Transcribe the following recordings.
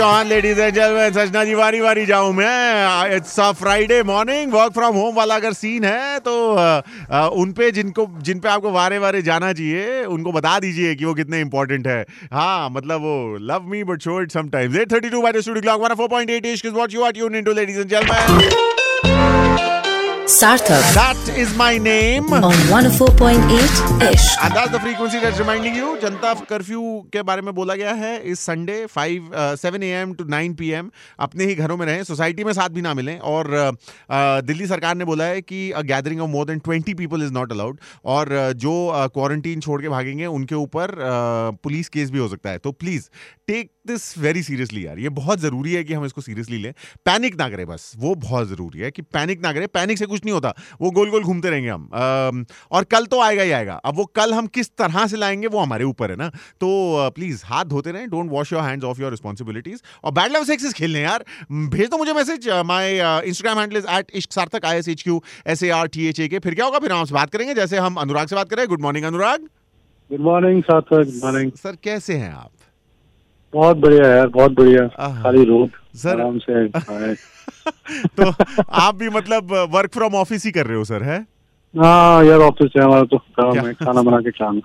Chauhan ladies and gentleman सजना जी, वारी वारी जाऊँ मैं। It's a Friday morning work from home वाला अगर सीन है तो उन पे जिनको, जिन पे आपको वारे वारे जाना चाहिए, उनको बता दीजिए कि वो कितने इंपॉर्टेंट है। हाँ मतलब वो love me but show it sometimes 8:32 by the studio clock 104.8 is what you are tune into ladies and gentleman Sarthak that is my name on 104.8 Ish. And that's the frequency that's reminding you. Janata curfew के बारे में बोला गया है इस Sunday five seven A M to nine P M अपने ही घरों में रहें सोसाइटी में साथ भी ना मिलें और अ, अ, दिल्ली सरकार ने बोला है कि a gathering of more than twenty people is not allowed और अ, जो क्वारंटीन छोड़ के भागेंगे उनके ऊपर पुलिस केस भी हो सकता है तो please take this very seriously यार ये बहुत ज़रूरी है कि हम इसको सीरियसली लें पैनिक ना करें बस वो बहुत ज़रूरी है कि पैनिक ना करें पैनिक से कुछ नहीं होता। वो गोल गोल घूमते रहेंगे हम। और कल तो आएगा ही आएगा। अब वो कल हम किस तरह से लाएँगे वो हमारे ऊपर है ना। तो प्लीज़ हाथ धोते रहें। Don't wash your hands of your responsibilities और बैड लव सेक्सेस खेलने यार। भेज दो मुझे message my Instagram handle is at Ishq Sarthak I S H Q S A R T H A K फिर क्या होगा? फिर हम आपसे बात करेंगे। जैसे हम अनुराग से बात करें good morning Anurag. Good morning Sarthak. Good morning sir कैसे हैं आप? बहुत बढ़िया यार बहुत बढ़िया। खाली रोड सर- आराम से तो आप भी मतलब वर्क फ्रॉम ऑफ़िस ही कर रहे हो सर है? हाँ यार ऑफ़िस है हमारा तो काम है खाना बना के खाना।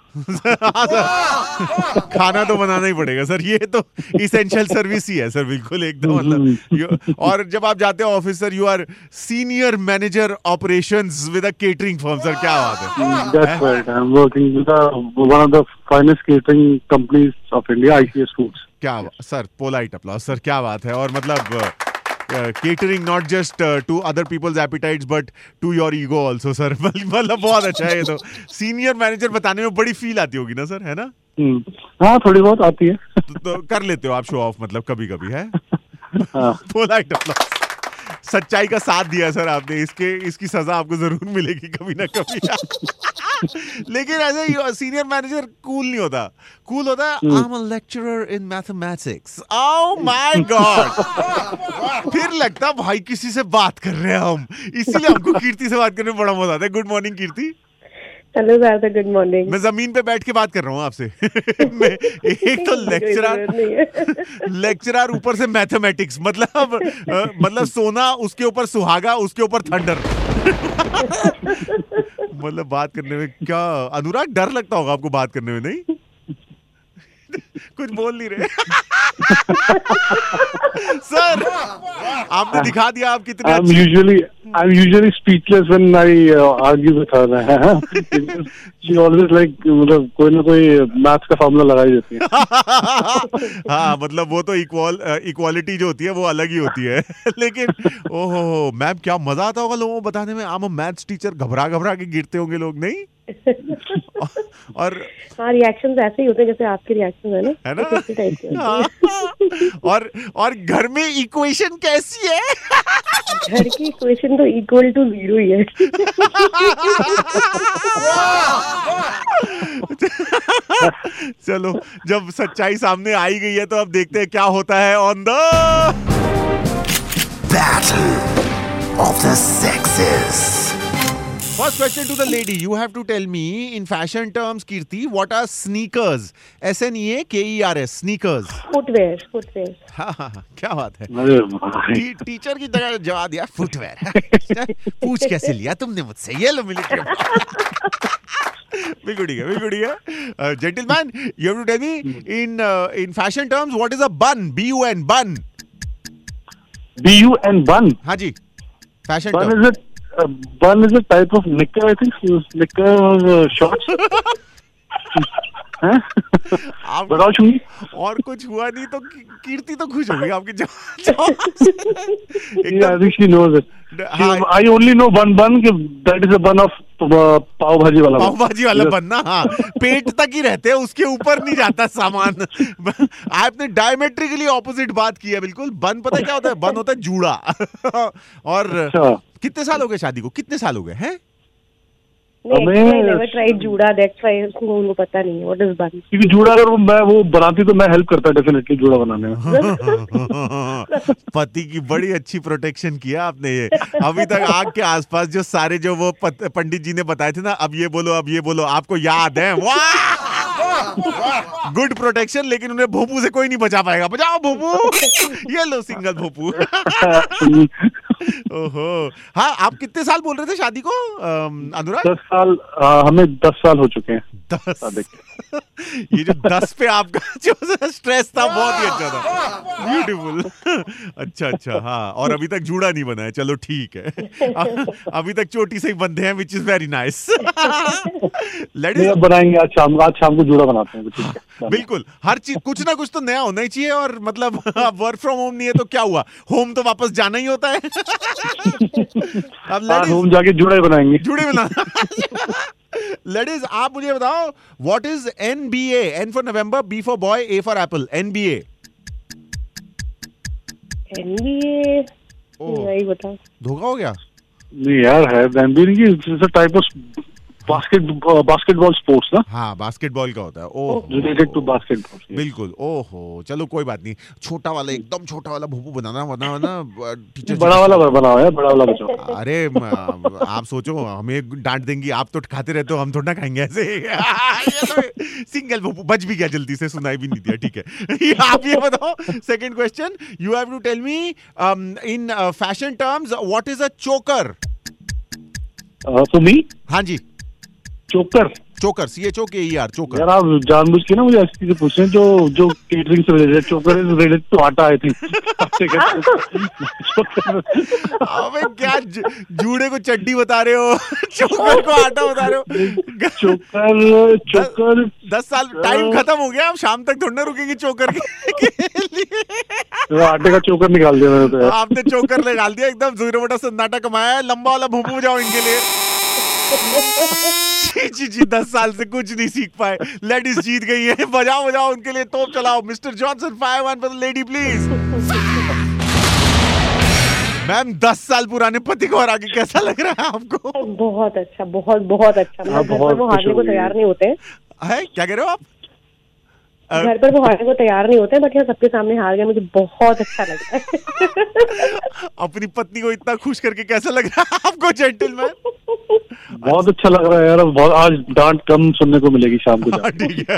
हाँ, खाना तो बनाना ही पड़ेगा सर ये तो इसेंशियल सर्विस ही है सर बिल्कुल एकदम मतलब और जब आप जाते हो office sir you are senior manager operations with a catering firm sir क्या बात है? That's right. I'm working with the, one of the finest catering companies क्या सर पोलाइट अप्लॉज सर क्या बात है? और मतलब catering not just to other people's appetites but to your ego also sir मतलब बहुत अच्छा है ये तो. सीनियर मैनेजर बताने में बड़ी फील आती होगी ना सर है ना? हम्म, हाँ थोड़ी बहुत आती है. तो, तो कर लेते हो आप शो ऑफ़ मतलब कभी कभी है? हाँ। पोलाइट अप्लॉज सच्चाई का साथ दिया सर आपने। इसके इसकी सजा आपको ज़रूर मिलेगी कभी ना कभी। लेकिन ऐसे सीनियर मैनेजर कूल नहीं होता। कूल होता है I am a lecturer in mathematics oh my god फिर लगता भाई किसी से बात कर रहे हैं हम। इसीलिए हमको कीर्ति से बात करने में बड़ा मज़ा आता है। Good morning Kirti. Hello Sarthak good morning मैं ज़मीन पे बैठ के बात कर रहा हूँ आपसे। मैं एक तो लेक्चरर लेक्चरर ऊपर से मैथमेटिक्स मतलब मतलब सोना उसके ऊपर सुहागा उसके ऊपर थंडर मतलब बात करने में क्या अनुराग डर लगता होगा आपको बात करने में नहीं? कुछ बोल नहीं रहे। सर आपने दिखा दिया आप कितने I'm usually I'm usually speechless when I uh, argue with her. She always like मतलब कोई ना कोई मैथ्स का फॉर्मूला लगा ही देती है। हाँ मतलब वो तो इक्वल इक्वालिटी जो होती है वो अलग ही होती है। लेकिन ओहो मैम क्या मज़ा आता होगा लोगों को बताने में? आम मैथ्स टीचर घबरा घबरा के गिरते होंगे लोग नहीं? और हाँ रिएक्शन ऐसे ही होते हैं जैसे आपके रिएक्शन है ना। है ना? टाइप के हाँ। और और घर में इक्वेशन कैसी हैं। घर की इक्वेशन तो इक्वल टू ज़ीरो ही है चलो जब सच्चाई सामने आई गई है तो अब देखते हैं क्या होता है on the battle of the Sexes. First question to the lady. You have to tell me in fashion terms, Kirti, what are sneakers? S N E A K E R S. Sneakers. Footwear footwear हाँ हाँ हाँ, क्या बात है? T, teacher की तरह जवाब दिया फुटवेयर पूछ कैसे लिया तुमने मुझसे? ये लो बिल्कुल ठीक है बिल्कुल ठीक है। Gentleman you have to tell me in in fashion terms what is a bun B U N bun B U N bun. हाँ जी। Fashion term a uh, bun is a type of knicker, I think. Knicker or uh, shorts. हैं? आप बताओ चुंगी और कुछ हुआ नहीं तो कीर्ति तो खुश होगी आपके जवाब I only know bun bun. कि is a bun of uh, पाव भाजी वाला पाव. भाजी वाला बनना हाँ। पेट तक ही रहते हैं उसके ऊपर नहीं जाता सामान। आपने डायमेट्रिकली ऑपोजिट बात की है बिल्कुल। बन पता क्या होता है? बन होता है जूड़ा। और अच्छा। कितने साल हो गए शादी को? कितने साल हो गए? हैं नहीं हमें- नेवर ट्राइड जूड़ा दैट्स उनको पता नहीं है व्हाट इज़ बन क्योंकि जूड़ा अगर वो मैं वो बनाती तो मैं हेल्प करता डेफिनेटली जूड़ा बनाने में। पति की बड़ी अच्छी प्रोटेक्शन किया आपने ये। अभी तक आग के आसपास जो सारे जो वो पंडित जी ने बताए थे ना अब ये बोलो अब ये बोलो आपको याद है? वाह! गुड प्रोटेक्शन लेकिन उन्हें भोपू से कोई नहीं बचा पाएगा। बचाओ भोपू! ये लो सिंगल भोपू। ओहो। हाँ आप कितने साल बोल रहे थे शादी को अनुराग? दस साल आ, हमें दस साल हो चुके हैं। दस ये जो दस पे आपका जो स्ट्रेस था बहुत ही अच्छा था। ब्यूटीफुल अच्छा अच्छा हाँ और अभी तक जूड़ा नहीं बना है चलो ठीक है। अभी तक चोटी से ही बंधे हैं which is very nice ladies बनाएँगे आज शाम आज शाम को जुड़ा बनाते हैं बिल्कुल। हर चीज़ कुछ ना कुछ तो नया होना ही चाहिए और मतलब वर्क फ्रॉम होम नहीं है तो क्या हुआ? होम तो वापस जाना ही होता है। अब होम जाके जुड़ा बनाएँगे। जुड़े बना लेडीज़ आप मुझे बताओ what is N B N for November B for boy A for apple N B A धोखा हो गया? नहीं यार है type of basket basketball sports ना? हाँ बास्केटबॉल का होता है। ओह। रिलेटेड टू बास्केटबॉल बिल्कुल ओहो चलो कोई बात नहीं। छोटा वाला एकदम छोटा वाला भूपू बनाना वरना वरना टीचर बड़ा वाला बनाओ यार बड़ा वाला बचाओ। अरे आप सोचो हमें डांट देंगी आप तो खाते रहते हो हम थोड़ा ना खाएँगे ऐसे। तो सिंगल भूपू बच भी गया जल्दी से सुनाई भी नहीं दिया ठीक है। आप ये बताओ second question you have to tell me in fashion terms what is a choker for me हाँ जी। चोकर। चोकर सी एच ओ के ई आर चोकर। यार आप जानबूझ के ना मुझे ऐसी चीज़ें पूछ रहे हैं जो जो केटरिंग से related choker is related to atta I think अबे क्या जूड़े को चड्डी बता रहे हो? चोकर को आटा बता रहे हो? चोकर चोकर। दस साल टाइम खत्म हो गया अब शाम तक थोड़ा ना रुकेंगे चोकर के, लिए। आटे का चोकर निकाल दिया मैंने तो आपने चोकर ले डाल दिया एकदम ज़ीरो बटा सन्नाटा कमाया लंबा वाला भूपू जाओ इनके लिए। जी जी जी दस साल से कुछ नहीं सीख पाए। लेडीज़ जीत गई है। बजाओ बजाओ उनके लिए तोप चलाओ। Mister Johnson five one for lady please ma'am दस साल पुराने पति को हरा के कैसा लग रहा है आपको? बहुत अच्छा बहुत बहुत अच्छा। हाँ, मतलब घर बहुत पर वो खुश हारने को। तैयार नहीं होते। है? क्या कह रहे हो आप? अ- घर पर वो हारने को तैयार नहीं होते बट यहाँ सबके सामने हार गए मुझे बहुत अच्छा लगता है। अपनी पत्नी को इतना खुश करके कैसा लग रहा है आपको जेंटलमैन बहुत अच्छा लग रहा है यार बहुत आज डांट कम सुनने को मिलेगी शाम को हाँ, ठीक है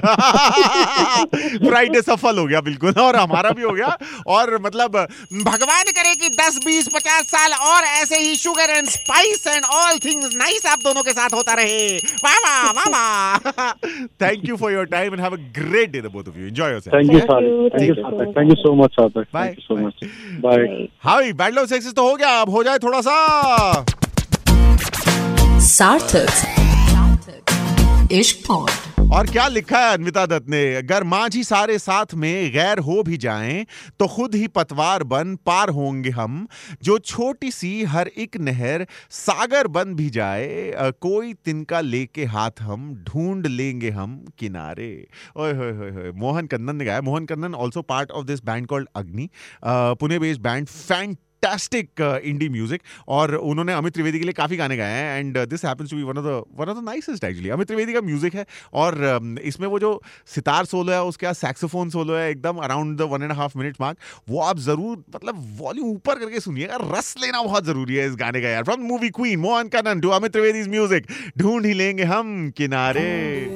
फ्राइडे सफल हो गया बिल्कुल और हमारा भी हो गया और मतलब भगवान करे कि 10 20 50 साल और ऐसे ही sugar and spice and all things nice आप दोनों के साथ होता रहे वाह वाह वाह वाह thank you for your time and have a great day the both of you enjoy yourself thank you Sarthak thank you. Thank so much Bye. Thank you so much bye hi battle of sexes तो हो गया अब हो जाए थोड़ा सा सार्थक। इश्क पॉड और क्या लिखा है अन्विता दत्त ने? अगर माझी सारे साथ में गैर हो भी जाएँ तो खुद ही पतवार बन पार होंगे हम। जो छोटी सी हर एक नहर सागर बन भी जाए कोई तिनका लेके हाथ हम ढूंढ लेंगे हम किनारे। ओए, होए होए होए, मोहन कन्नन ने गाया। Mohan Kannan also part of this band called Agni. Pune based band fantastic indie music और उन्होंने अमित त्रिवेदी के लिए काफ़ी गाने गाए हैं। And this happens to be one of the one of the nicest actually Amit Trivedi का म्यूज़िक है। और um, इसमें वो जो सितार सोलो है उसके बाद सैक्सोफोन सोलो है एकदम around the one and half minute mark वो आप ज़रूर मतलब वॉल्यूम ऊपर करके सुनिएगा। रस लेना बहुत ज़रूरी है इस गाने का यार। From movie Queen Mohan Kannan to Amit Trivedi music ढूंढ ही लेंगे हम किनारे।